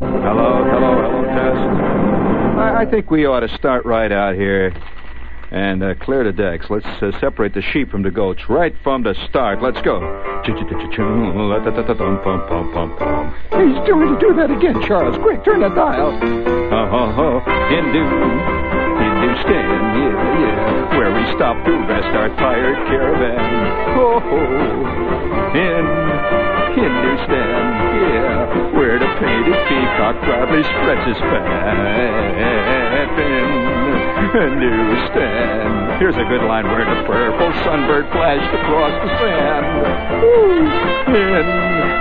Hello, hello, hello, test. I, I think we ought to start right out here and uh, clear the decks. Let's uh, separate the sheep from the goats right from the start. Let's go. He's doing to do that again, Charles. Quick, turn the dial. Oh, oh, oh. Hindu. Hindustan, yeah, yeah. Where we stop to rest our tired caravan. Oh, oh. in Hindustan, yeah, where the painted peacock proudly spreads his fat Hindustan. Here's a good line where the purple sunbird flashed across the sand. Ooh, in,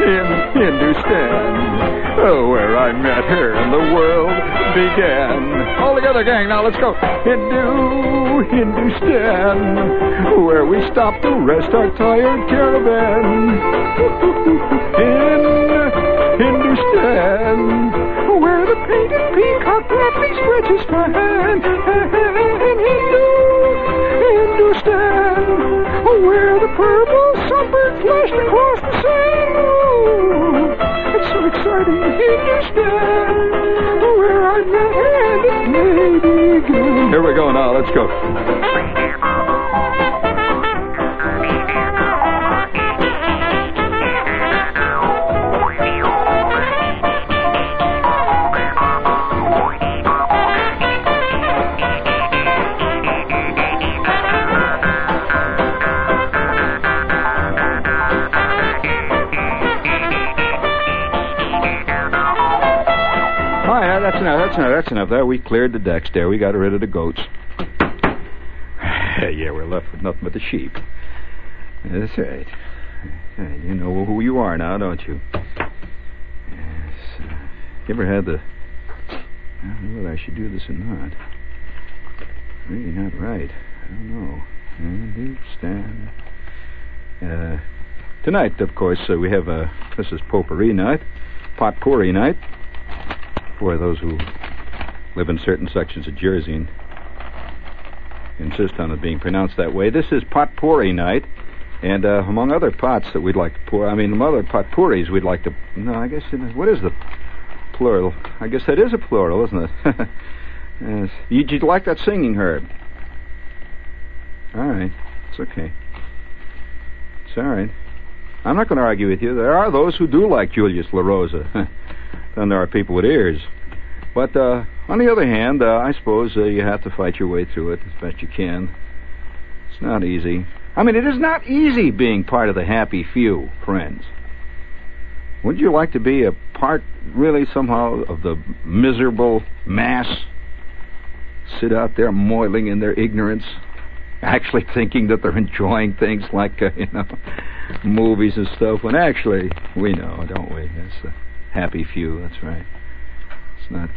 in Hindustan, oh, where I met her and the world began. All together, gang, now let's go. Hindu, Hindustan, where we stop to rest our tired caravan in Hindustan, where the painted his fan. In Hindu, Hindustan, where the purple sunbird flashed across the sand. Oh, it's so exciting, Hindustan, where I and it may. Here we go now, let's go. That's enough. There, we cleared the decks. There, we got rid of the goats. yeah, we're left with nothing but the sheep. That's right. You know who you are now, don't you? Yes. Uh, you ever had the? I don't know whether I should do this or not. Really not right. I don't know. Understand? Uh, tonight, of course, uh, we have a. This is potpourri night, potpourri night for those who live in certain sections of Jersey and insist on it being pronounced that way. This is potpourri night, and uh, among other pots that we'd like to pour, I mean, among other potpourris we'd like to. No, I guess what is the plural? I guess that is a plural, isn't it? yes. You'd, you'd like that singing, Herb? All right, it's okay. It's all right. I'm not going to argue with you. There are those who do like Julius LaRosa. then there are people with ears. But uh, on the other hand, uh, I suppose uh, you have to fight your way through it as best you can. It's not easy. I mean, it is not easy being part of the happy few, friends. Wouldn't you like to be a part, really, somehow, of the miserable mass? Sit out there moiling in their ignorance, actually thinking that they're enjoying things like, uh, you know, movies and stuff, when actually, we know, don't we? That's the happy few, that's right. It's not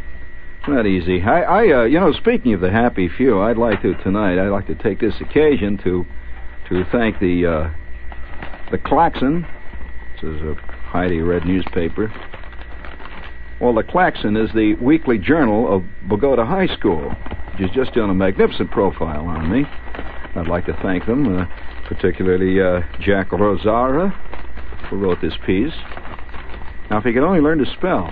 not easy. I, I uh, you know, speaking of the happy few, I'd like to tonight. I'd like to take this occasion to to thank the uh, the Klaxon. This is a Heidi Red newspaper. Well, the Klaxon is the weekly journal of Bogota High School, which is just doing a magnificent profile on me. I'd like to thank them, uh, particularly uh, Jack Rosara, who wrote this piece. Now, if he could only learn to spell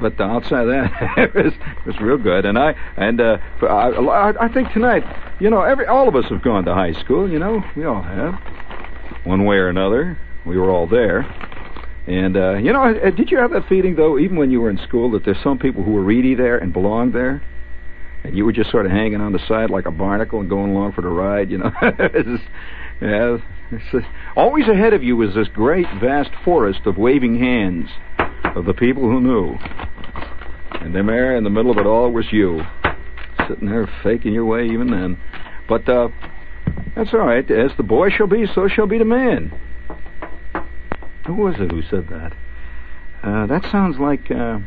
but outside that, it was it was real good. And I and uh, I, I think tonight, you know, every all of us have gone to high school. You know, we all have, one way or another. We were all there. And uh, you know, uh, did you have that feeling though, even when you were in school, that there's some people who were really there and belonged there, and you were just sort of hanging on the side like a barnacle and going along for the ride? You know, it's, yeah. It's, always ahead of you was this great, vast forest of waving hands of the people who knew. And there in the middle of it all was you, sitting there faking your way even then. But uh, that's all right. As the boy shall be, so shall be the man. Who was it who said that? Uh, that sounds like. Uh,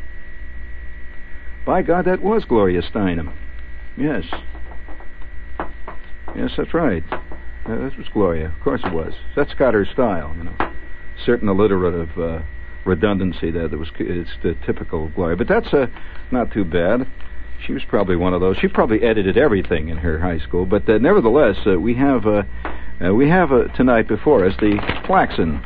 by God, that was Gloria Steinem. Yes. Yes, that's right. Uh, that was Gloria. Of course it was. That's got her style, you know. Certain alliterative uh, redundancy there that was it's the typical of Gloria. But that's uh, not too bad. She was probably one of those. She probably edited everything in her high school. But uh, nevertheless, uh, we have uh, uh, we have uh, tonight before us the Klaxon.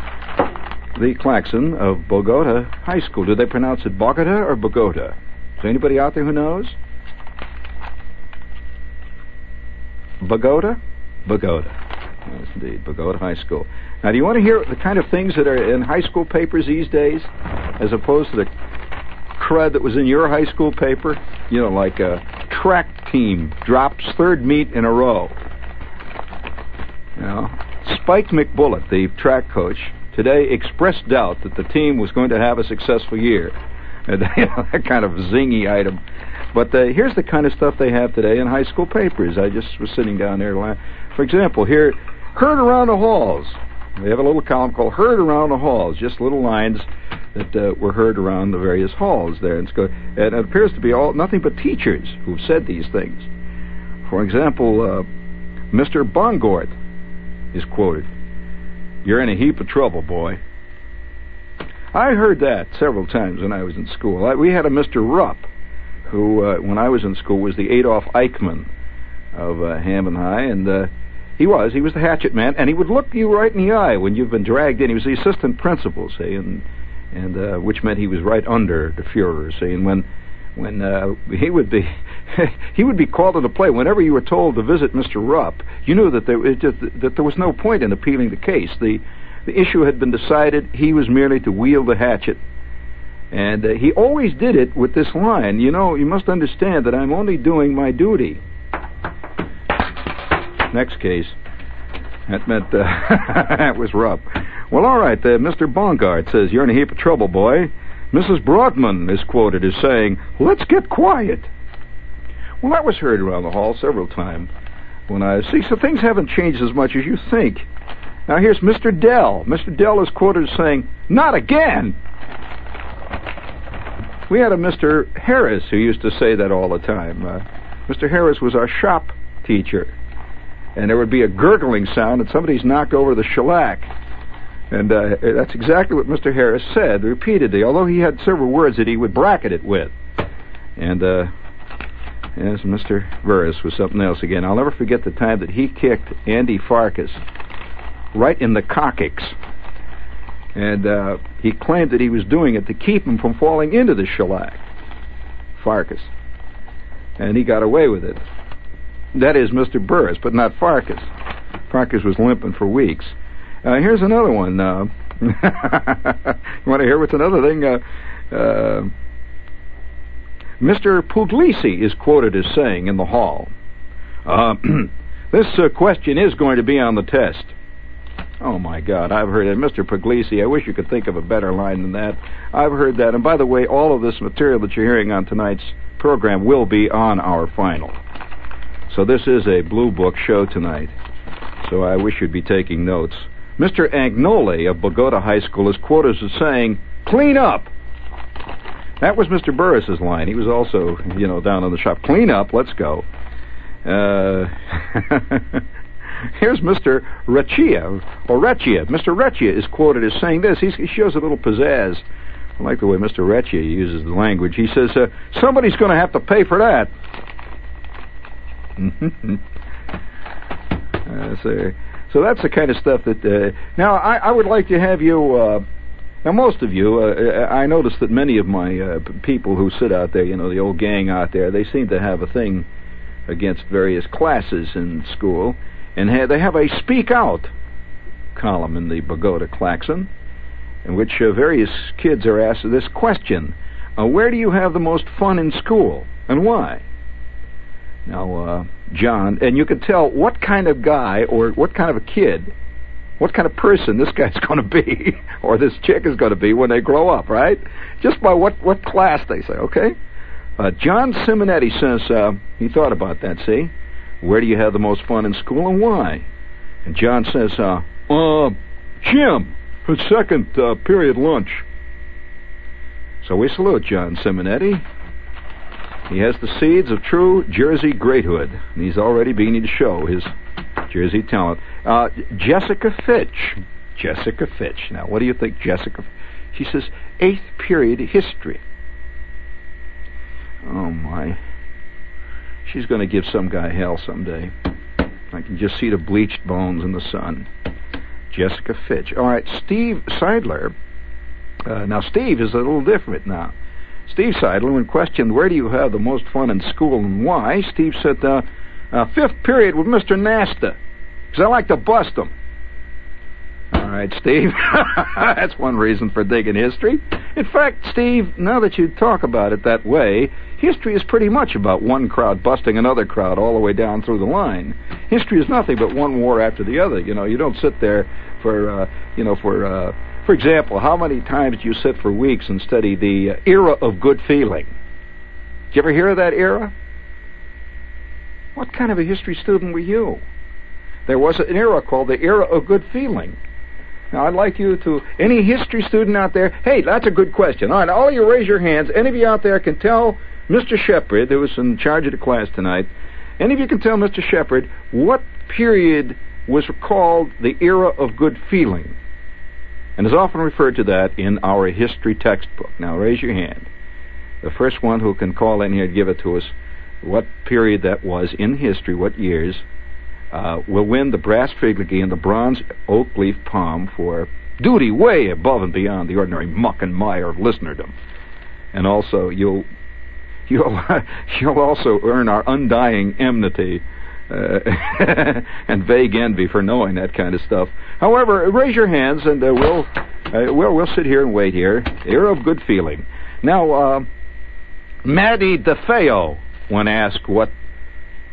the klaxon of Bogota High School. Do they pronounce it Bogota or Bogota? Is there anybody out there who knows? Bogota? Bogota. Yes, indeed. Bogota High School. Now, do you want to hear the kind of things that are in high school papers these days, as opposed to the crud that was in your high school paper? You know, like a track team drops third meet in a row. You know, Spike McBullet, the track coach, today expressed doubt that the team was going to have a successful year. That kind of zingy item. But uh, here's the kind of stuff they have today in high school papers. I just was sitting down there. For example, here, heard around the halls. They have a little column called "Heard Around the Halls," just little lines that uh, were heard around the various halls there. And, and it appears to be all nothing but teachers who've said these things. For example, uh, Mr. Bongort is quoted. You're in a heap of trouble, boy. I heard that several times when I was in school. I, we had a Mr. Rupp, who, uh, when I was in school, was the Adolf Eichmann of uh, Hammond High, and uh, he was. He was the hatchet man, and he would look you right in the eye when you've been dragged in. He was the assistant principal, see, and and uh, which meant he was right under the Fuhrer, see, and when when uh, he would be he would be called into play whenever you were told to visit Mr. Rupp. You knew that there just, that there was no point in appealing the case. The the issue had been decided. He was merely to wield the hatchet, and uh, he always did it with this line. You know, you must understand that I'm only doing my duty. Next case. That meant uh, that was rough. Well, all right. Uh, Mr. Bongard says you're in a heap of trouble, boy. Mrs. Broadman is quoted as saying, Let's get quiet. Well, that was heard around the hall several times. When I see, so things haven't changed as much as you think. Now here's Mr. Dell. Mr. Dell is quoted as saying, Not again! We had a Mr. Harris who used to say that all the time. Uh, Mr. Harris was our shop teacher. And there would be a gurgling sound, and somebody's knocked over the shellac. And uh, that's exactly what Mr. Harris said repeatedly, although he had several words that he would bracket it with. And, uh, yes, Mr. Burris was something else again. I'll never forget the time that he kicked Andy Farkas right in the coccyx. And uh, he claimed that he was doing it to keep him from falling into the shellac. Farkas. And he got away with it. That is Mr. Burris, but not Farkas. Farkas was limping for weeks. Uh, here's another one. Uh, you want to hear what's another thing? Uh, uh, Mr. Puglisi is quoted as saying in the hall, uh, "This uh, question is going to be on the test." Oh my God, I've heard it, Mr. Puglisi. I wish you could think of a better line than that. I've heard that, and by the way, all of this material that you're hearing on tonight's program will be on our final. So this is a blue book show tonight. So I wish you'd be taking notes. Mr. Agnoli of Bogota High School is quoted as saying, clean up. That was Mr. Burris's line. He was also, you know, down in the shop. Clean up, let's go. Uh, here's Mr. Recchia, or Recchia. Mr. Recchia is quoted as saying this. He's, he shows a little pizzazz. I like the way Mr. Recchia uses the language. He says, uh, somebody's going to have to pay for that. uh, so, so that's the kind of stuff that. Uh, now, I, I would like to have you. Uh, now, most of you, uh, I notice that many of my uh, people who sit out there, you know, the old gang out there, they seem to have a thing against various classes in school, and ha- they have a speak out column in the Bogota Klaxon, in which uh, various kids are asked this question: uh, Where do you have the most fun in school, and why? Now, uh, John, and you can tell what kind of guy or what kind of a kid, what kind of person this guy's going to be or this chick is going to be when they grow up, right? Just by what, what class they say, okay? Uh, John Simonetti says uh, he thought about that, see? Where do you have the most fun in school and why? And John says, uh, uh, gym, for second uh, period lunch. So we salute John Simonetti. He has the seeds of true Jersey greathood, and he's already beginning to show his Jersey talent. Uh, Jessica Fitch. Jessica Fitch. Now, what do you think, Jessica? She says, eighth period history. Oh, my. She's going to give some guy hell someday. I can just see the bleached bones in the sun. Jessica Fitch. All right, Steve Seidler Uh, now, Steve is a little different now. Steve Seidel, when questioned where do you have the most fun in school and why, Steve said, uh, uh, fifth period with Mr. Nasta, because I like to bust him. All right, Steve. That's one reason for digging history. In fact, Steve, now that you talk about it that way, history is pretty much about one crowd busting another crowd all the way down through the line. History is nothing but one war after the other. You know, you don't sit there for, uh, you know, for, uh, for example, how many times do you sit for weeks and study the era of good feeling? Did you ever hear of that era? What kind of a history student were you? There was an era called the era of good feeling. Now, I'd like you to, any history student out there, hey, that's a good question. All right, all of you raise your hands. Any of you out there can tell Mr. Shepherd, who was in charge of the class tonight, any of you can tell Mr. Shepherd what period was called the era of good feeling, and is often referred to that in our history textbook. Now, raise your hand. The first one who can call in here and give it to us, what period that was in history, what years, uh, will win the brass figurine and the bronze oak leaf palm for duty way above and beyond the ordinary muck and mire of listenerdom. And also, you'll you'll you'll also earn our undying enmity. Uh, and vague envy for knowing that kind of stuff. However, raise your hands and uh, we'll uh, we'll we'll sit here and wait here. Era of good feeling. Now, uh, Maddie DeFeo, when asked what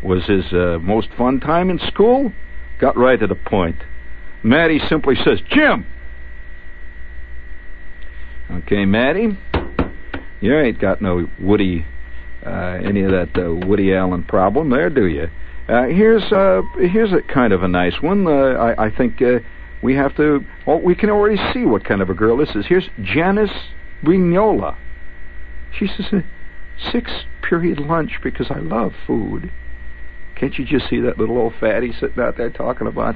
was his uh, most fun time in school? Got right to the point. Maddie simply says, gym! Okay, Maddie, you ain't got no Woody, uh, any of that uh, Woody Allen problem there, do you? Uh, here's uh, here's a kind of a nice one. Uh, I, I think uh, we have to. Well, we can already see what kind of a girl this is. Here's Janice Brignola. She says, six period lunch because I love food. Can't you just see that little old fatty sitting out there talking about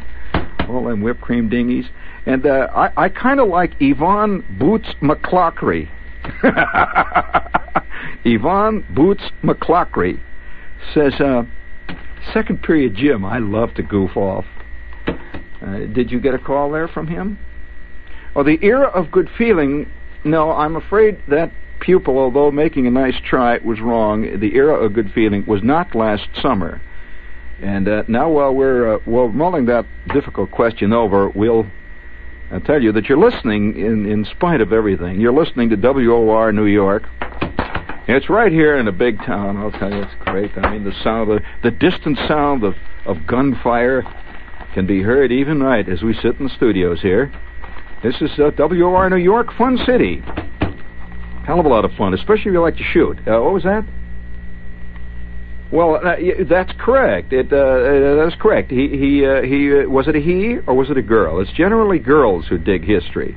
all them whipped cream dingies? And uh, I, I kind of like Yvonne Boots McClockery. Yvonne Boots McClockery says, uh, second period gym, I love to goof off. Uh, did you get a call there from him? Well, the era of good feeling, no, I'm afraid that pupil, although making a nice try, was wrong. The era of good feeling was not last summer. And uh, now, while we're uh, while mulling that difficult question over, we'll uh, tell you that you're listening in in spite of everything. You're listening to WOR New York. It's right here in a big town. I'll tell you, it's great. I mean, the sound, the, the distant sound of of gunfire can be heard even right as we sit in the studios here. This is uh, WOR New York, Fun City. Hell of a lot of fun, especially if you like to shoot. Uh, what was that? Well, uh, that's correct. It uh, that's correct. He he uh, he uh, was it a he or was it a girl? It's generally girls who dig history.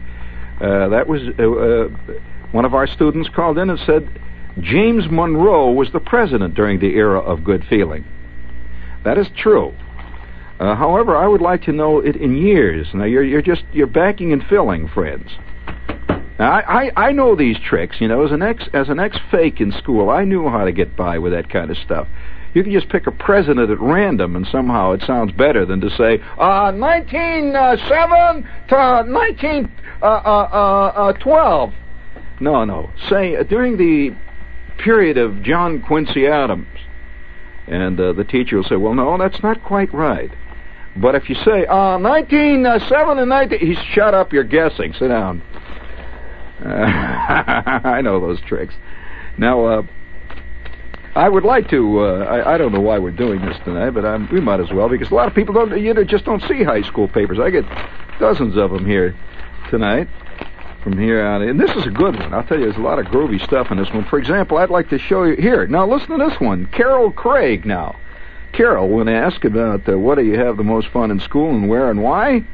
Uh, that was uh, one of our students called in and said James Monroe was the president during the era of good feeling. That is true. however, I would like to know it in years. Now you're you're just you're backing and filling, friends. Now, I, I, I know these tricks. You know, as an ex as an ex fake in school, I knew how to get by with that kind of stuff. You can just pick a president at random, and somehow it sounds better than to say, uh, 1907 to 1912. Uh, uh, uh, no, no. Say, uh, during the period of John Quincy Adams. And uh, the teacher will say, well, no, that's not quite right. But if you say, uh, 1907 and 19... He's, shut up, you're guessing. Sit down. Uh, I know those tricks. Now, uh, I would like to. Uh, I, I don't know why we're doing this tonight, but I'm, we might as well because a lot of people don't. You know, just don't see high school papers. I get dozens of them here tonight from here on. And this is a good one. I'll tell you, there's a lot of groovy stuff in this one. For example, I'd like to show you here. Now, listen to this one. Carol Craig. Now, Carol, when asked about uh, what do you have the most fun in school and where and why,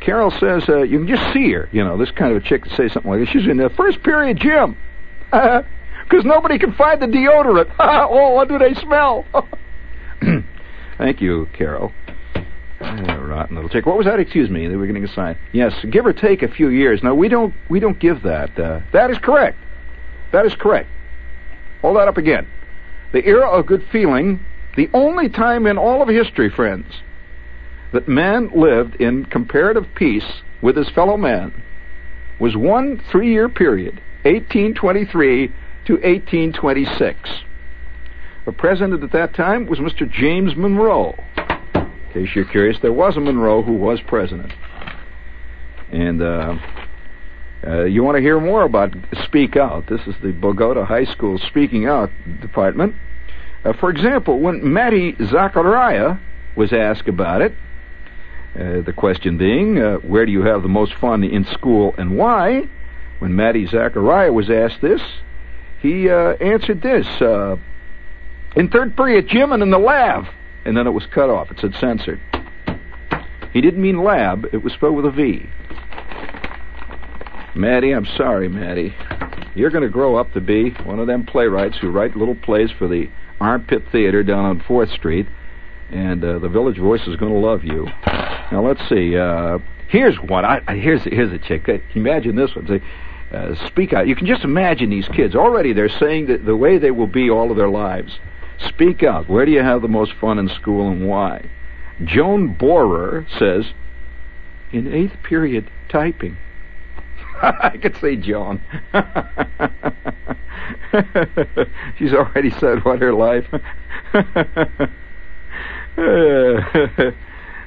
Carol says uh, you can just see her. You know, this kind of a chick to say something like this. She's in the first period gym because nobody can find the deodorant. oh, what do they smell? Thank you, Carol. Uh, rotten little chick. What was that? Excuse me. They were getting a sign. Yes, give or take a few years. Now we don't we don't give that. Uh, that is correct. That is correct. Hold that up again. The era of good feeling. The only time in all of history, friends, that man lived in comparative peace with his fellow man was one three-year period, 1823 to 1826. The president at that time was Mr. James Monroe. Case you're curious, there was a Monroe who was president. And uh, uh, you want to hear more about Speak Out? This is the Bogota High School Speaking Out department. Uh, for example, when Matty Zachariah was asked about it, uh, the question being, uh, where do you have the most fun in school and why? When Matty Zachariah was asked this, he uh, answered this in third period, gym and in the lab. And then it was cut off. It said censored. He didn't mean lab, it was spelled with a V. Maddie, I'm sorry, Maddie. You're going to grow up to be one of them playwrights who write little plays for the Armpit Theater down on 4th Street, and uh, the Village Voice is going to love you. Now, let's see. Uh, here's one. I, I, here's, here's a chick. Can you imagine this one. Say, uh, speak out. You can just imagine these kids. Already they're saying that the way they will be all of their lives. Speak out. Where do you have the most fun in school and why? Joan Borer says, in eighth period typing. I could see Joan. She's already said what her life. uh,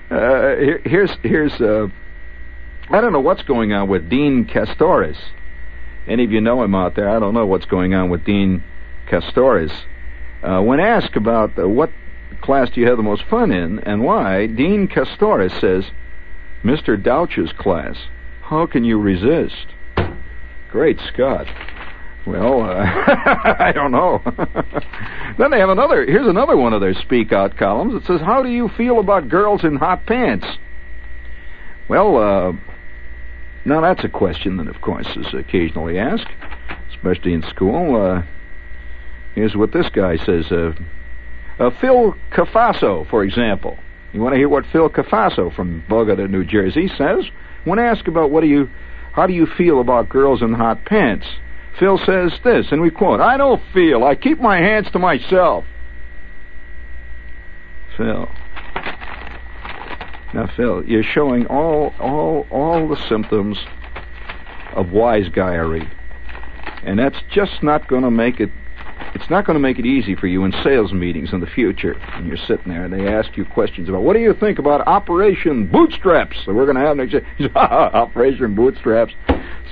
here, here's here's uh, I don't know what's going on with Dean Castores. Any of you know him out there? I don't know what's going on with Dean Castores. Uh, when asked about uh, what class do you have the most fun in and why, Dean Castores says, Mr. Douch's class. How can you resist? Great Scott. Well, uh, I don't know. then they have another. Here's another one of their speak out columns. It says, "How do you feel about girls in hot pants?" Well, uh, now that's a question that, of course, is occasionally asked, especially in school. Uh, here's what this guy says: uh, uh, Phil Cafaso, for example. You want to hear what Phil Cafaso from Bogota, New Jersey, says? When asked about what do you, how do you feel about girls in hot pants? Phil says this, and we quote, I don't feel. I keep my hands to myself. Phil. Now, Phil, you're showing all, all, all the symptoms of wise guyery. And that's just not going to make it it's not going to make it easy for you in sales meetings in the future. And you're sitting there and they ask you questions about what do you think about Operation Bootstraps that we're going to have next year. Operation Bootstraps.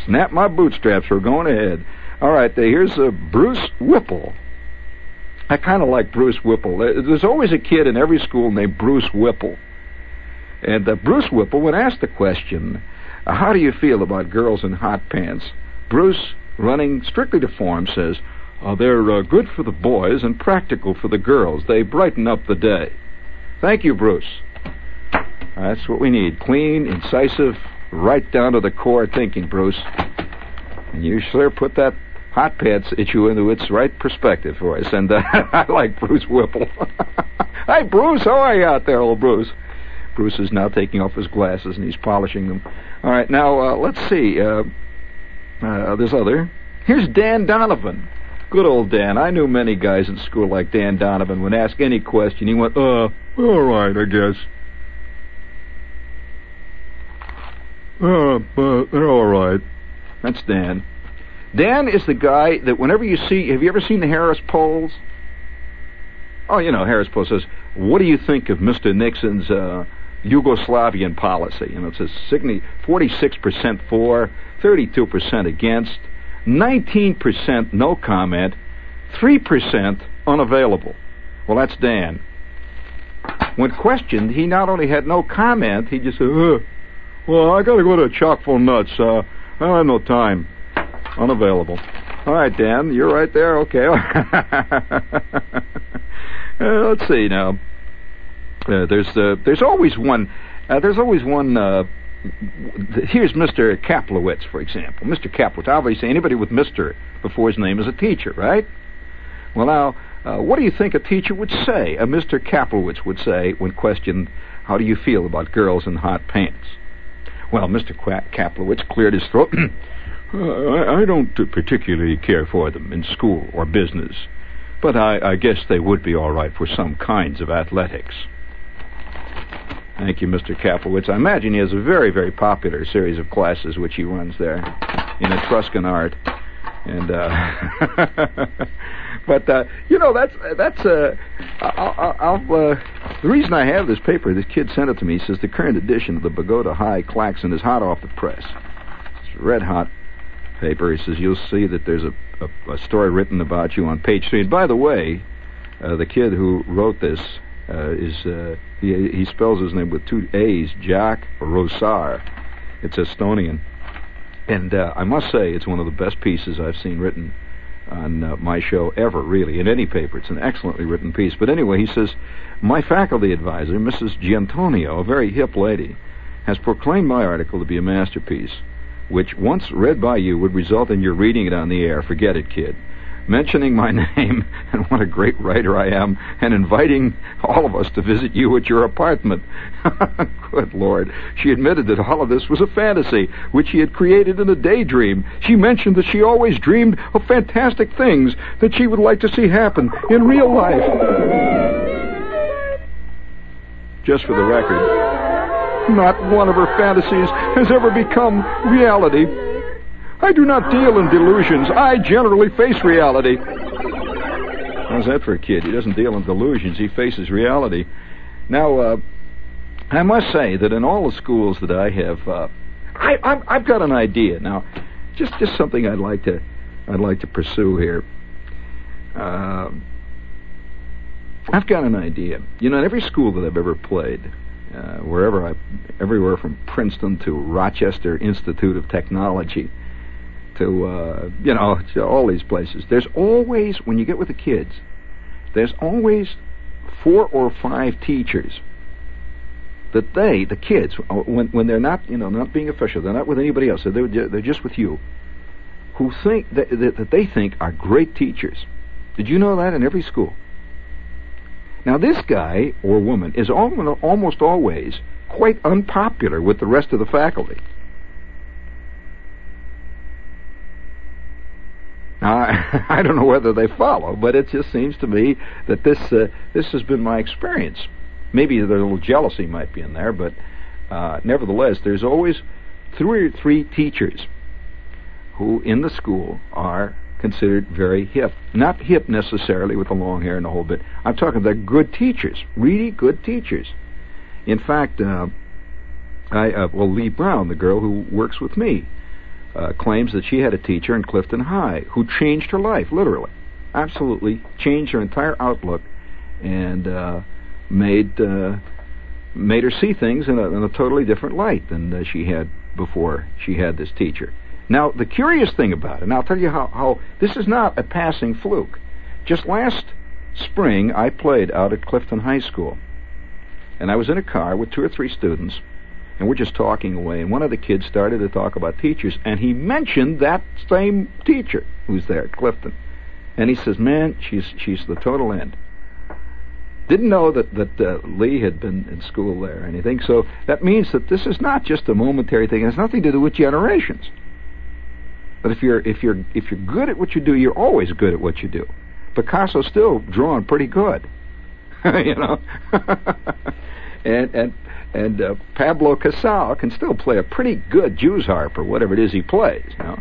Snap my bootstraps. We're going ahead. All right, here's uh, Bruce Whipple. I kind of like Bruce Whipple. There's always a kid in every school named Bruce Whipple. And uh, Bruce Whipple, when asked the question, how do you feel about girls in hot pants? Bruce, running strictly to form, says, uh, they're uh, good for the boys and practical for the girls. They brighten up the day. Thank you, Bruce. That's what we need. Clean, incisive, right down to the core thinking, Bruce. And you, sure put that hot pants issue into its right perspective for us. And uh, I like Bruce Whipple. Hi, Bruce. How are you out there, old Bruce? Bruce is now taking off his glasses and he's polishing them. All right, now uh, let's see. Uh, uh, there's other. Here's Dan Donovan. Good old Dan. I knew many guys in school like Dan Donovan. When asked any question, he went, "Uh, all right, I guess." Uh, but they're all right. That's Dan. Dan is the guy that whenever you see, have you ever seen the Harris polls? Oh, you know, Harris poll says, "What do you think of Mr. Nixon's uh, Yugoslavian policy?" Know, it says 46% for, 32% against. 19% no comment, 3% unavailable. Well, that's Dan. When questioned, he not only had no comment, he just said, Well, I got to go to Chockfull Nuts. Uh, I don't have no time. Unavailable. All right, Dan, you're right there. Okay. uh, let's see now. Uh, there's uh, there's always one. Uh, there's always one uh, here's Mr. Kaplowitz, for example. Mr. Kaplowitz, obviously anybody with Mr. before his name is a teacher, right? Well, now, uh, what do you think a teacher would say, a Mr. Kaplowitz would say when questioned, how do you feel about girls in hot pants? Well, Mr. Kaplowitz cleared his throat. uh, I don't particularly care for them in school or business, but I, I guess they would be all right for some kinds of athletics. Thank you, Mr. Kaplowitz. I imagine he has a very, very popular series of classes which he runs there. in Etruscan art. And uh, but uh, you know that's that's uh, I'll, I'll uh, the reason I have this paper. This kid sent it to me. He says the current edition of the Bogota High Klaxon is hot off the press. It's red hot paper. He says you'll see that there's a, a, a story written about you on page three. And by the way, uh, the kid who wrote this uh, is uh, he, he spells his name with two A's, Jack Rosar. It's Estonian. And uh, I must say, it's one of the best pieces I've seen written on uh, my show ever, really, in any paper. It's an excellently written piece. But anyway, he says, My faculty advisor, Mrs. Giantonio, a very hip lady, has proclaimed my article to be a masterpiece, which, once read by you, would result in your reading it on the air. Forget it, kid mentioning my name and what a great writer I am, and inviting all of us to visit you at your apartment. Good Lord. She admitted that all of this was a fantasy, which she had created in a daydream. She mentioned that she always dreamed of fantastic things that she would like to see happen in real life. Just for the record, not one of her fantasies has ever become reality. I do not deal in delusions. I generally face reality. How's that for a kid? He doesn't deal in delusions. He faces reality. Now, uh, I must say that in all the schools that I have, uh, I, I've, I've got an idea now. Just, just something I'd like to, I'd like to pursue here. Uh, I've got an idea. You know, in every school that I've ever played, uh, wherever I, everywhere from Princeton to Rochester Institute of Technology, to uh, you know to all these places. There's always when you get with the kids, there's always four or five teachers that they, the kids, uh, when when they're not you know not being official, they're not with anybody else. They're they're just with you, who think that, that, that they think are great teachers. Did you know that in every school? Now this guy or woman is almost always quite unpopular with the rest of the faculty. Now, I, don't know whether they follow, but it just seems to me that this uh, this has been my experience. Maybe a little jealousy might be in there, but uh, nevertheless, there's always three or three teachers who in the school are considered very hip. Not hip necessarily with the long hair and the whole bit. I'm talking they're good teachers, really good teachers. In fact, uh, I uh, well Lee Brown, the girl who works with me, uh, claims that she had a teacher in Clifton High who changed her life, literally. Absolutely changed her entire outlook and uh, made uh, made her see things in a, in a totally different light than uh, she had before she had this teacher. Now, the curious thing about it, and I'll tell you how, how this is not a passing fluke. Just last spring, I played out at Clifton High School. And I was in a car with two or three students, and we're just talking away. And one of the kids started to talk about teachers, and he mentioned that same teacher who's there Clifton. And he says, "Man, she's she's the total end." Didn't know that that uh, Lee had been in school there or anything. So that means that this is not just a momentary thing. It has nothing to do with generations. But if you're if you're if you're good at what you do, you're always good at what you do. Picasso's still drawing pretty good, you know. and and and uh, Pablo Casal can still play a pretty good Jew's harp or whatever it is he plays, you know.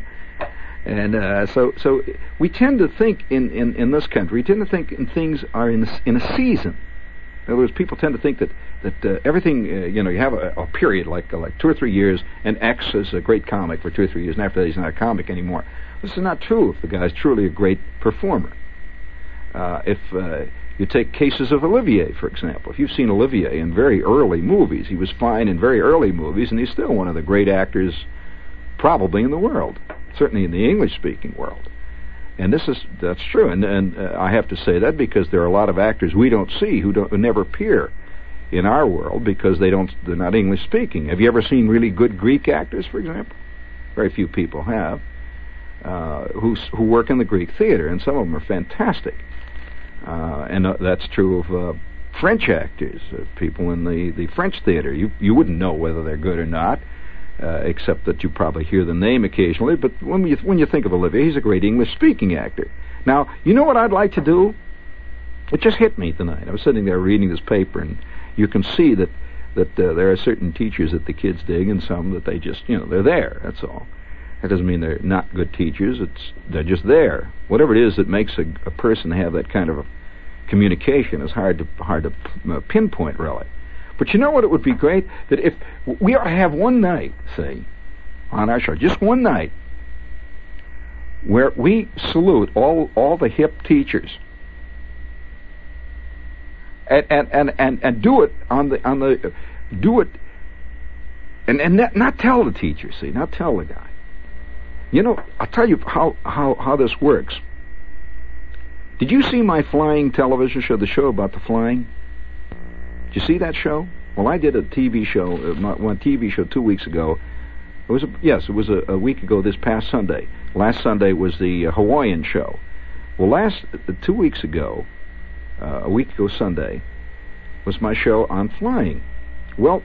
And uh, so, so we tend to think in, in, in this country, we tend to think in things are in in a season. In other words, people tend to think that that uh, everything, uh, you know, you have a, a period like uh, like two or three years, and X is a great comic for two or three years, and after that he's not a comic anymore. This is not true if the guy's truly a great performer. Uh, if uh, you take cases of Olivier, for example. If you've seen Olivier in very early movies, he was fine in very early movies, and he's still one of the great actors probably in the world, certainly in the English-speaking world. And this is that's true, and and uh, I have to say that because there are a lot of actors we don't see who don't who never appear in our world because they don't they're not English speaking. Have you ever seen really good Greek actors, for example? Very few people have. Uh, who who work in the Greek theater, and some of them are fantastic. Uh, and uh, that's true of uh, French actors, uh, people in the, the French theater. You you wouldn't know whether they're good or not, uh, except that you probably hear the name occasionally. But when you when you think of Olivier, he's a great English speaking actor. Now, you know what I'd like to do? It just hit me tonight. I was sitting there reading this paper, and you can see that that uh, there are certain teachers that the kids dig, and some that they just you know they're there. That's all. That doesn't mean they're not good teachers. It's they're just there. Whatever it is that makes a, a person have that kind of communication is hard to hard to uh, pinpoint really. But you know what? It would be great that if we have one night, say, on our show, just one night, where we salute all all the hip teachers. And and and and, and do it on the on the do it and and not, not tell the teacher, see, not tell the guy. You know, I'll tell you how how how this works. Did you see my flying television show, the show about the flying? Did you see that show? Well, I did a TV show, uh, one TV show two weeks ago. It was a, yes, it was a, a week ago this past Sunday. Last Sunday was the uh, Hawaiian show. Well, last uh, two weeks ago, uh, a week ago Sunday, was my show on flying. Well,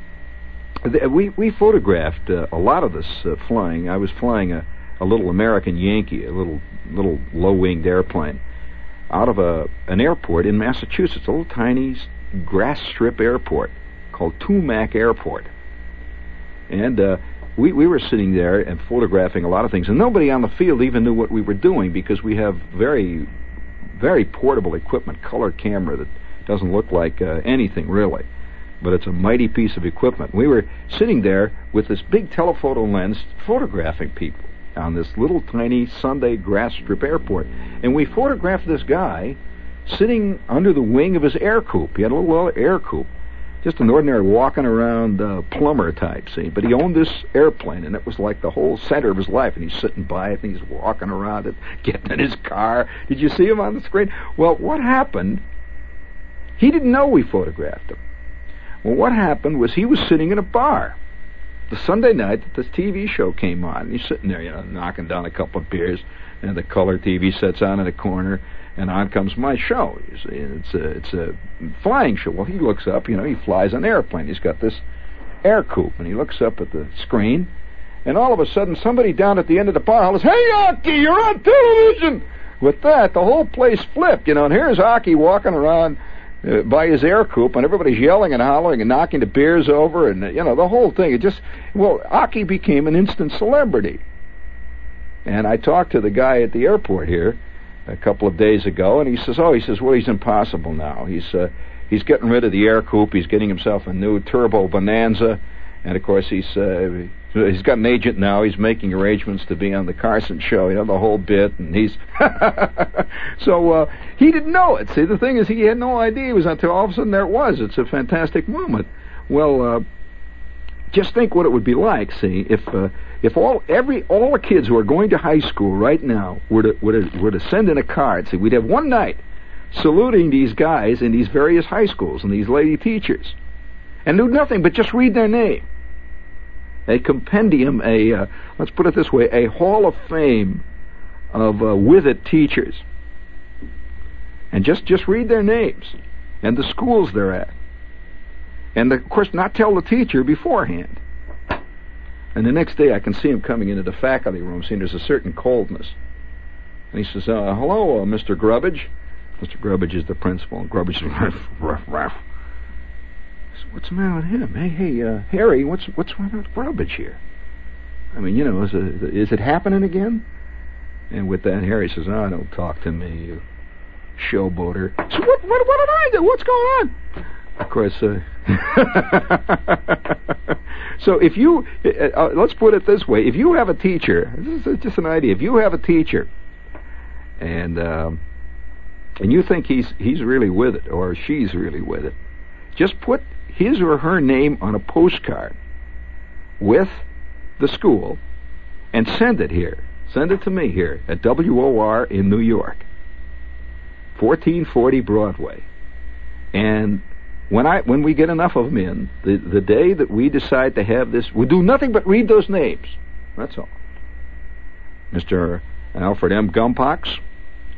th- we we photographed uh, a lot of this uh, flying. I was flying a, a little American Yankee, a little little low winged airplane out of a an airport in Massachusetts, a little tiny grass strip airport called Tumac Airport. And uh, we we were sitting there and photographing a lot of things, and nobody on the field even knew what we were doing because we have very very portable equipment, color camera that doesn't look like uh, anything really, but it's a mighty piece of equipment. We were sitting there with this big telephoto lens photographing people on this little tiny Sunday grass strip airport. And we photographed this guy sitting under the wing of his Ercoupe. He had a little Ercoupe. Just an ordinary walking around uh, plumber type, see. But he owned this airplane, and it was like the whole center of his life. And he's sitting by it, and he's walking around it, getting in his car. Did you see him on the screen? Well, what happened? He didn't know we photographed him. Well, what happened was he was sitting in a bar the Sunday night that this TV show came on. He's sitting there, you know, knocking down a couple of beers, and the color TV sets on in the corner, and on comes my show. You see, it's a it's a flying show. Well, he looks up, you know, he flies an airplane. He's got this Ercoupe, and he looks up at the screen, and all of a sudden, somebody down at the end of the bar hollers, "Hey, Aki, you're on television!" With that, the whole place flipped, you know. And here's Aki walking around uh, by his Ercoupe, and everybody's yelling and hollering and knocking the beers over, and uh, you know the whole thing. It just well, Aki became an instant celebrity. And I talked to the guy at the airport here a couple of days ago, and he says, "Oh, he says, well, he's impossible now. He's uh, he's getting rid of the Ercoupe. He's getting himself a new turbo Bonanza, and of course he's uh, he's got an agent now. He's making arrangements to be on the Carson show, you know, the whole bit. And he's so uh, he didn't know it. See, the thing is, he had no idea. It was until all of a sudden there it was. It's a fantastic moment. Well, uh, just think what it would be like. See, if uh, if all every all the kids who are going to high school right now were to were to, were to send in a card. See, we'd have one night saluting these guys in these various high schools and these lady teachers, and do nothing but just read their name a compendium, a uh, let's put it this way, a hall of fame of uh, with it teachers, and just just read their names and the schools they're at, and the, of course not tell the teacher beforehand. And the next day I can see him coming into the faculty room, seeing there's a certain coldness, and he says, uh, "Hello, uh, Mr. Grubbage." Mr. Grubbage is the principal, and Grubbage is "Ruff, rough what's the matter with him? Hey, hey, uh, Harry, what's what's with Grubbage here? I mean, you know, is it, is it happening again? And with that, Harry says, "Oh, don't talk to me, you showboater." So what? What, what did I do? What's going on? Of course. Uh, so if you, uh, uh, let's put it this way: if you have a teacher, this is just an idea. If you have a teacher, and um, and you think he's he's really with it, or she's really with it, just put his or her name on a postcard with the school and send it here. Send it to me here at WOR in New York, 1440 Broadway. And when I when we get enough of them in, the, the day that we decide to have this, we do nothing but read those names. That's all. Mr. Alfred M. Gumpox,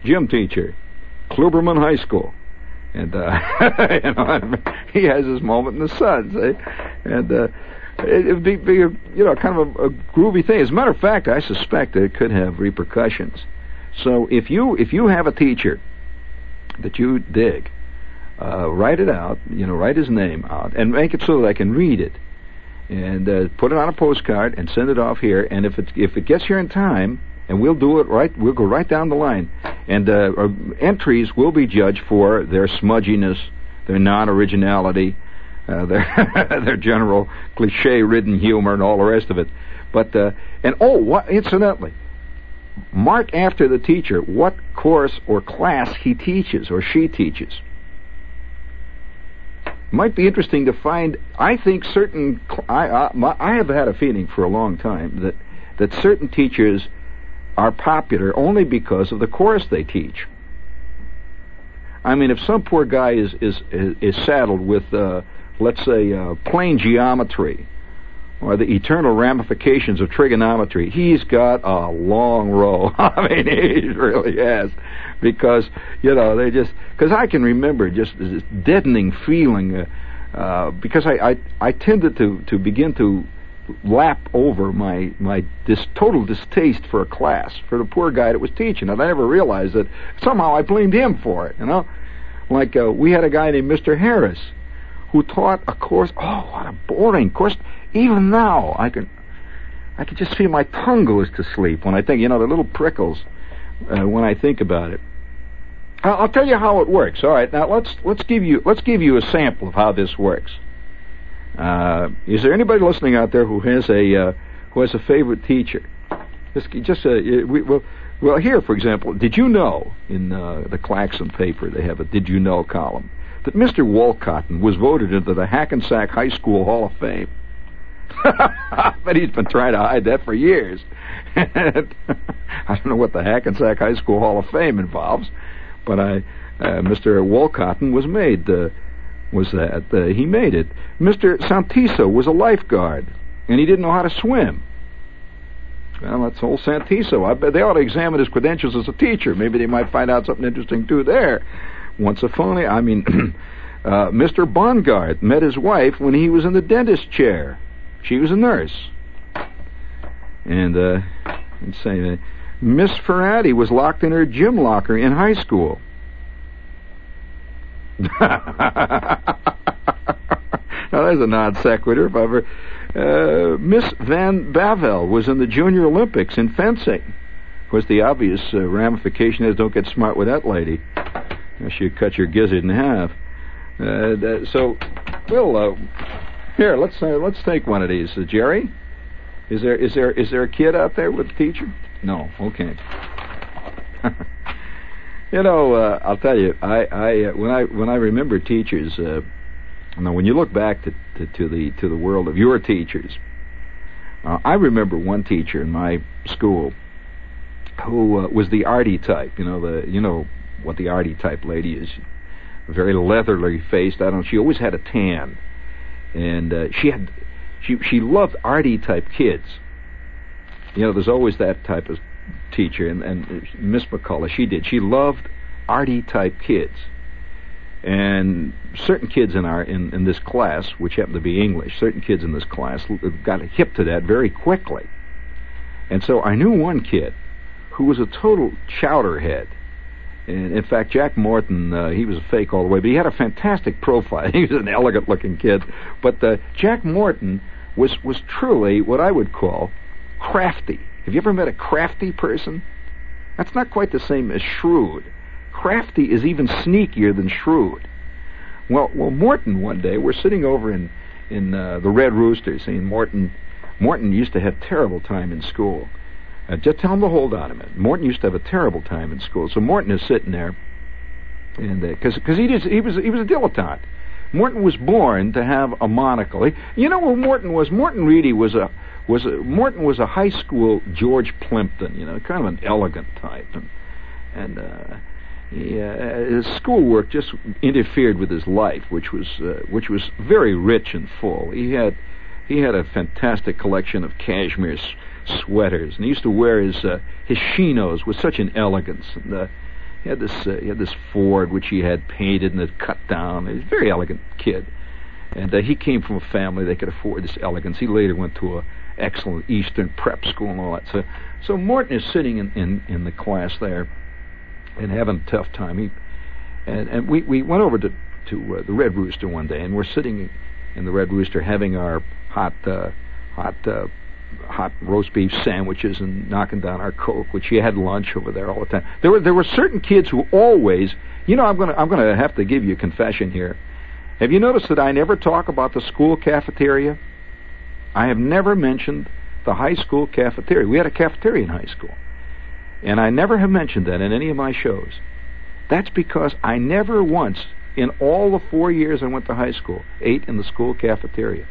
gym teacher, Kluberman High School and uh, you know, he has his moment in the sun, see? and uh, it would be, be a, you know kind of a, a groovy thing. As a matter of fact, I suspect that it could have repercussions. So if you if you have a teacher that you dig, uh, write it out, you know, write his name out, and make it so that I can read it. and uh, put it on a postcard and send it off here. And if it if it gets here in time, and we'll do it right, we'll go right down the line. And uh, uh, entries will be judged for their smudginess, their non-originality, uh, their their general cliche-ridden humor, and all the rest of it. But uh, and oh, what incidentally, mark after the teacher what course or class he teaches or she teaches might be interesting to find. I think certain. I, I, I have had a feeling for a long time that that certain teachers are popular only because of the course they teach. I mean, if some poor guy is is is, saddled with, uh, let's say, uh, plane geometry or the eternal ramifications of trigonometry, he's got a long row. I mean, he really has because you know they just because I can remember just this deadening feeling uh, uh, because I, I I tended to to begin to lap over my my this total distaste for a class for the poor guy that was teaching and I never realized that somehow I blamed him for it you know like uh, we had a guy named Mr. Harris who taught a course oh what a boring course even now I can I can just feel my tongue goes to sleep when I think you know the little prickles uh, when I think about it. I'll, I'll tell you how it works. All right, now let's let's give you let's give you a sample of how this works. Uh, is there anybody listening out there who has a uh, who has a favorite teacher? Just, just uh, we, well, well, here, for example, did you know in uh, the Claxon paper they have a "Did you know" column that Mr. Wolcotton was voted into the Hackensack High School Hall of Fame? but he's been trying to hide that for years. I don't know what the Hackensack High School Hall of Fame involves, but I, uh, Mr. Wolcotton was made. Was that uh, he made it? Mr. Santiso was a lifeguard, and he didn't know how to swim. Well, that's old Santiso. I bet they ought to examine his credentials as a teacher. Maybe they might find out something interesting too there. Once a phony. I mean, uh, Mr. Bongard met his wife when he was in the dentist chair. She was a nurse. And, uh, let's say, uh, Miss Ferrati was locked in her gym locker in high school. Now, there's a non sequitur, if ever. Uh, Miss Van Bavel was in the Junior Olympics in fencing. Of course, the obvious uh, ramification is don't get smart with that lady. She'd cut your gizzard in half. Uh, so, we'll uh, here, let's uh, let's take one of these. Uh, Jerry, is there is there is there a kid out there with a teacher? No. Okay. you know, uh, I'll tell you, I I uh, when I when I remember teachers, uh, now when you look back to, to, to the to the world of your teachers, uh, I remember one teacher in my school who uh, was the arty type. You know the you know what the arty type lady is, very leatherly faced. I don't. She always had a tan and uh, she had she she loved arty type kids. You know, there's always that type of teacher, and, and Miss McCullough, she did. She loved arty type kids, and certain kids in our in, in this class, which happened to be English, certain kids in this class got hip to that very quickly, and so I knew one kid who was a total chowderhead and in fact, Jack Morton, uh, he was a fake all the way, but he had a fantastic profile. he was an elegant-looking kid. But uh, Jack Morton was was truly what I would call crafty. Have you ever met a crafty person? That's not quite the same as shrewd. Crafty is even sneakier than shrewd. Well, well, Morton one day we're sitting over in in uh, the Red Rooster, seeing Morton. Morton used to have terrible time in school uh, just tell him to hold on a minute. Morton used to have a terrible time in school, so Morton is sitting there, and because uh, because he he was he was a dilettante. Morton was born to have a monocle. He, you know who Morton was? Morton Reedy was a was a, Morton was a high school George Plimpton. You know, kind of an elegant type, and and. Uh, he, uh, his schoolwork just interfered with his life, which was uh, which was very rich and full. He had he had a fantastic collection of cashmere sweaters, and he used to wear his uh, his chinos with such an elegance. And uh, he had this uh, he had this Ford which he had painted and had cut down. He was a very elegant kid, and uh, he came from a family that could afford this elegance. He later went to a excellent Eastern prep school and all that. So, so Morton is sitting in in, in the class there, and having a tough time. He and and we we went over to to uh, the Red Rooster one day, and we're sitting in the Red Rooster having our hot, uh, hot, uh, hot roast beef sandwiches and knocking down our coke, which you had lunch over there all the time. There were there were certain kids who always, you know, I'm gonna I'm gonna have to give you a confession here. Have you noticed that I never talk about the school cafeteria? I have never mentioned the high school cafeteria. We had a cafeteria in high school. And I never have mentioned that in any of my shows. That's because I never once, in all the four years I went to high school, ate in the school cafeteria.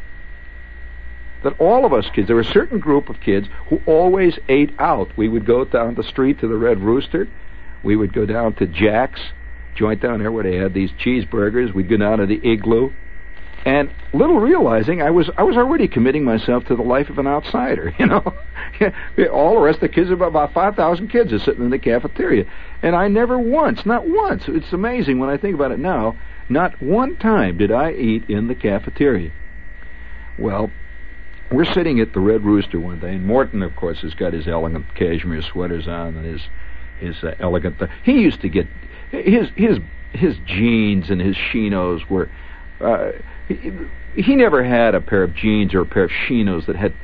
That all of us kids, there were a certain group of kids who always ate out. We would go down the street to the Red Rooster. We would go down to Jack's joint down there where they had these cheeseburgers. We'd go down to the Igloo. And little realizing I was I was already committing myself to the life of an outsider, you know. All the rest of the kids, about five thousand kids, are sitting in the cafeteria, and I never once, not once. It's amazing when I think about it now. Not one time did I eat in the cafeteria. Well, we're sitting at the Red Rooster one day, and Morton, of course, has got his elegant cashmere sweaters on and his his uh, elegant. Th- he used to get his his his jeans and his chinos were. Uh, he, never had a pair of jeans or a pair of chinos that had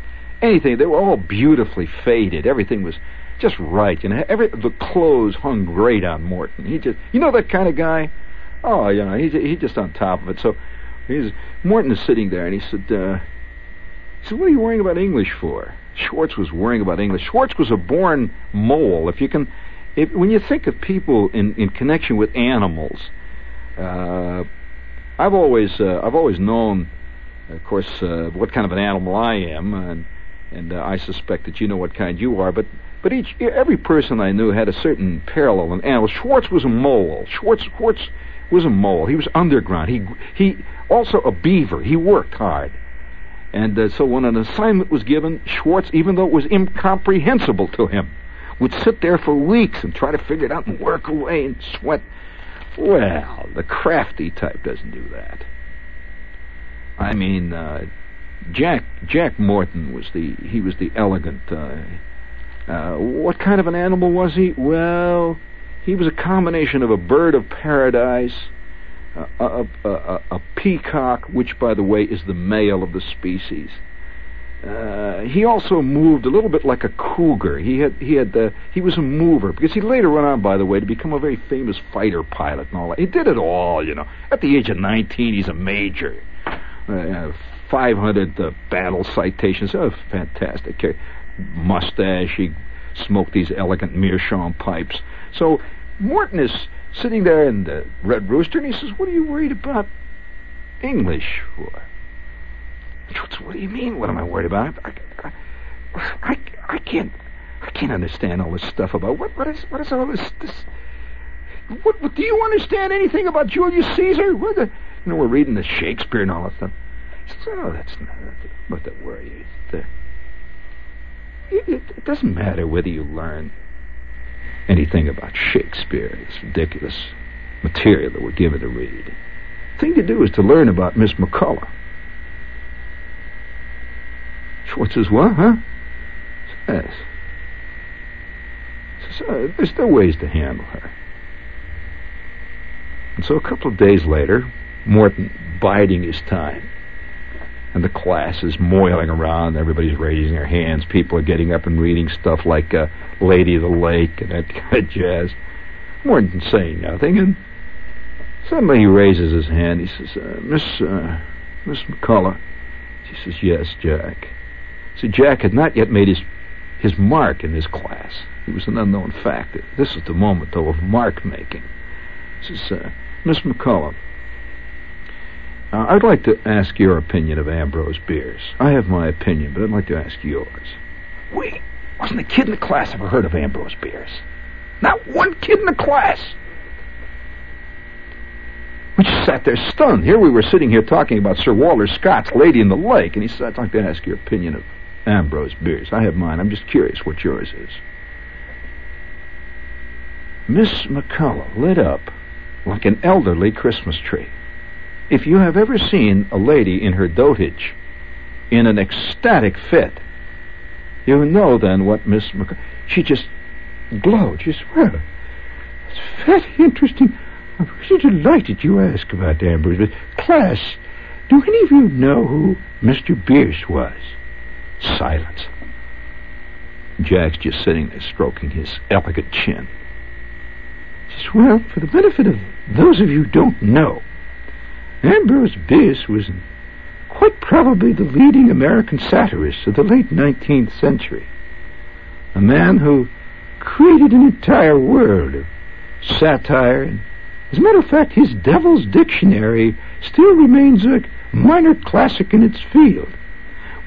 anything. They were all beautifully faded. Everything was just right. You know, every the clothes hung great on Morton. He just, you know, that kind of guy. Oh, you know, he's he's just on top of it. So, he's Morton is sitting there, and he said, uh, he said, "What are you worrying about English for?" Schwartz was worrying about English. Schwartz was a born mole. If you can, if, when you think of people in in connection with animals. Uh, I've always uh, I've always known, of course, uh, what kind of an animal I am, and and uh, I suspect that you know what kind you are. But but each every person I knew had a certain parallel in animals. Schwartz was a mole. Schwartz Schwartz was a mole. He was underground. He he also a beaver. He worked hard. And uh, so when an assignment was given, Schwartz, even though it was incomprehensible to him, would sit there for weeks and try to figure it out and work away and sweat well, the crafty type doesn't do that. I mean, uh, Jack Jack Morton was the he was the elegant. Uh, uh, what kind of an animal was he? Well, he was a combination of a bird of paradise, a, a, a, a peacock, which, by the way, is the male of the species, uh, he also moved a little bit like a cougar. He had he had the he was a mover because he later went on, by the way, to become a very famous fighter pilot and all that. He did it all, you know. At the age of 19, he's a major. Uh, 500 uh, battle citations. Oh, fantastic. Mustache. He smoked these elegant meerschaum pipes. So Morton is sitting there in the Red Rooster, and he says, "What are you worried about English for?" What do you mean? What am I worried about? I, I, I, I can't, I can't understand all this stuff about what, what is, what is all this, this? What, what do you understand anything about Julius Caesar? What the, you know, we're reading the Shakespeare and all that stuff. So that's not what the worry is. It, it, it doesn't matter whether you learn anything about Shakespeare. It's ridiculous material that we're given to read. The thing to do is to learn about Miss McCullough. Schwartz says, what, huh? Yes. Says, uh, there's still ways to handle her. And so a couple of days later, Morton biding his time. And the class is moiling around. Everybody's raising their hands. People are getting up and reading stuff like uh, Lady of the Lake and that kind of jazz. Morton saying nothing, and suddenly he raises his hand. He says, uh, Miss, uh, Miss McCullough. She says, yes, Jack. See, Jack had not yet made his his mark in his class. He was an unknown factor. This is the moment, though, of mark making. Says, uh, Miss McCullough, uh, I'd like to ask your opinion of Ambrose Bierce. I have my opinion, but I'd like to ask yours. Wait, wasn't a kid in the class ever heard of Ambrose Bierce? Not one kid in the class. We just sat there stunned. Here we were sitting here talking about Sir Walter Scott's Lady in the Lake, and he said, I'd like to ask your opinion of Ambrose Bierce. I have mine. I'm just curious what yours is. Miss McCullough lit up like an elderly Christmas tree. If you have ever seen a lady in her dotage in an ecstatic fit, you know then what Miss McCullough... She just glowed. She said, well, it's very interesting. I'm really delighted you ask about Ambrose. But class, Do any of you know who Mr. Bierce was? Silence. Jack's just sitting there stroking his elegant chin. Says, well, for the benefit of those of you who don't know, Ambrose Bierce was quite probably the leading American satirist of the late 19th century. A man who created an entire world of satire. And as a matter of fact, his Devil's Dictionary still remains a minor classic in its field.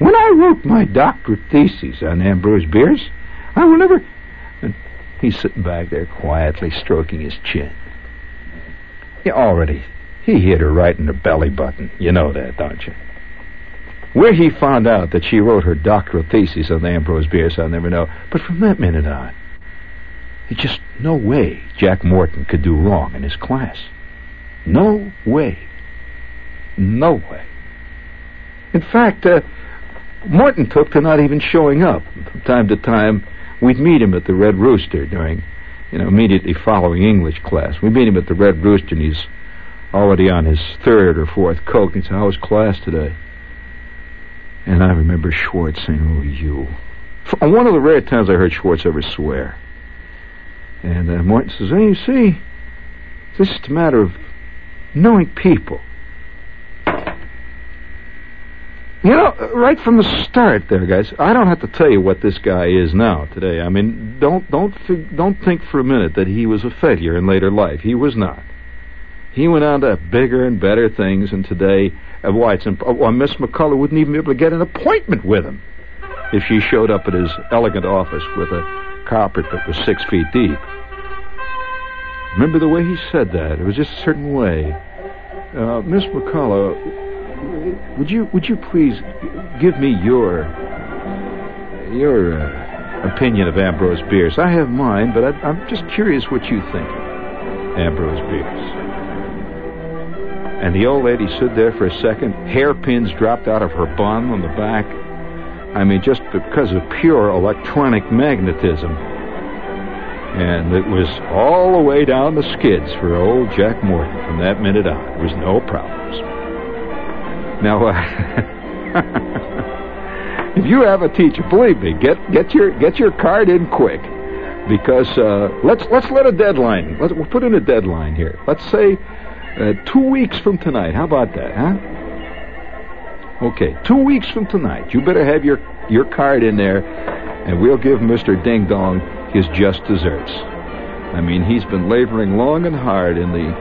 When I wrote my doctorate thesis on Ambrose Bierce, I will never. And he's sitting back there quietly stroking his chin. Yeah, already, he hit her right in the belly button. You know that, don't you? Where he found out that she wrote her doctoral thesis on Ambrose Bierce, I'll never know. But from that minute on, there's just no way Jack Morton could do wrong in his class. No way. No way. In fact, uh, Morton took to not even showing up. From time to time, we'd meet him at the Red Rooster during, you know, immediately following English class. We meet him at the Red Rooster, and he's already on his third or fourth coke. He said, "How was class today?" And I remember Schwartz saying, "Oh, you." For one of the rare times I heard Schwartz ever swear. And uh, Morton says, "Hey, you see, this is a matter of knowing people." You know, right from the start, there, guys. I don't have to tell you what this guy is now today. I mean, don't don't don't think for a minute that he was a failure in later life. He was not. He went on to bigger and better things, and today, uh, why it's imp- well, Miss McCullough wouldn't even be able to get an appointment with him if she showed up at his elegant office with a carpet that was six feet deep. Remember the way he said that? It was just a certain way. Uh, Miss McCullough, would you would you please give me your your uh, opinion of Ambrose Bierce? I have mine, but I, am just curious what you think Ambrose Bierce. And the old lady stood there for a second. Hairpins dropped out of her bun on the back. I mean, just because of pure electronic magnetism. And it was all the way down the skids for old Jack Morton from that minute on. There was no problems. Now, uh, if you have a teacher, believe me, get get your get your card in quick, because uh, let's let's let a deadline. Let's we'll put in a deadline here. Let's say uh, two weeks from tonight. How about that, huh? Okay, two weeks from tonight. You better have your your card in there, and we'll give Mister Ding Dong his just desserts. I mean, he's been laboring long and hard in the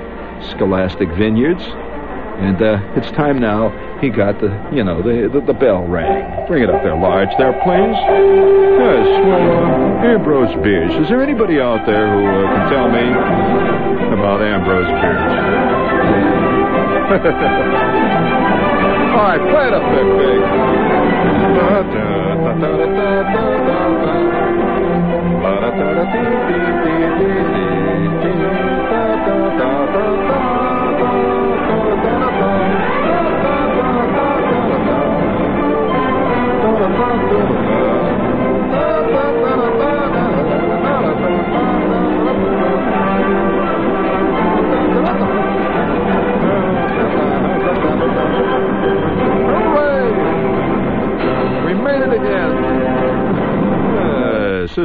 scholastic vineyards, and uh, it's time now he got the, you know, the, the, the bell rang. Bring it up there, large there, please. Yes, well, uh, Ambrose Bierce. Is there anybody out there who uh, can tell me about Ambrose Bierce? All right, play it up there, big. Da, da, da, Tchau, tchau.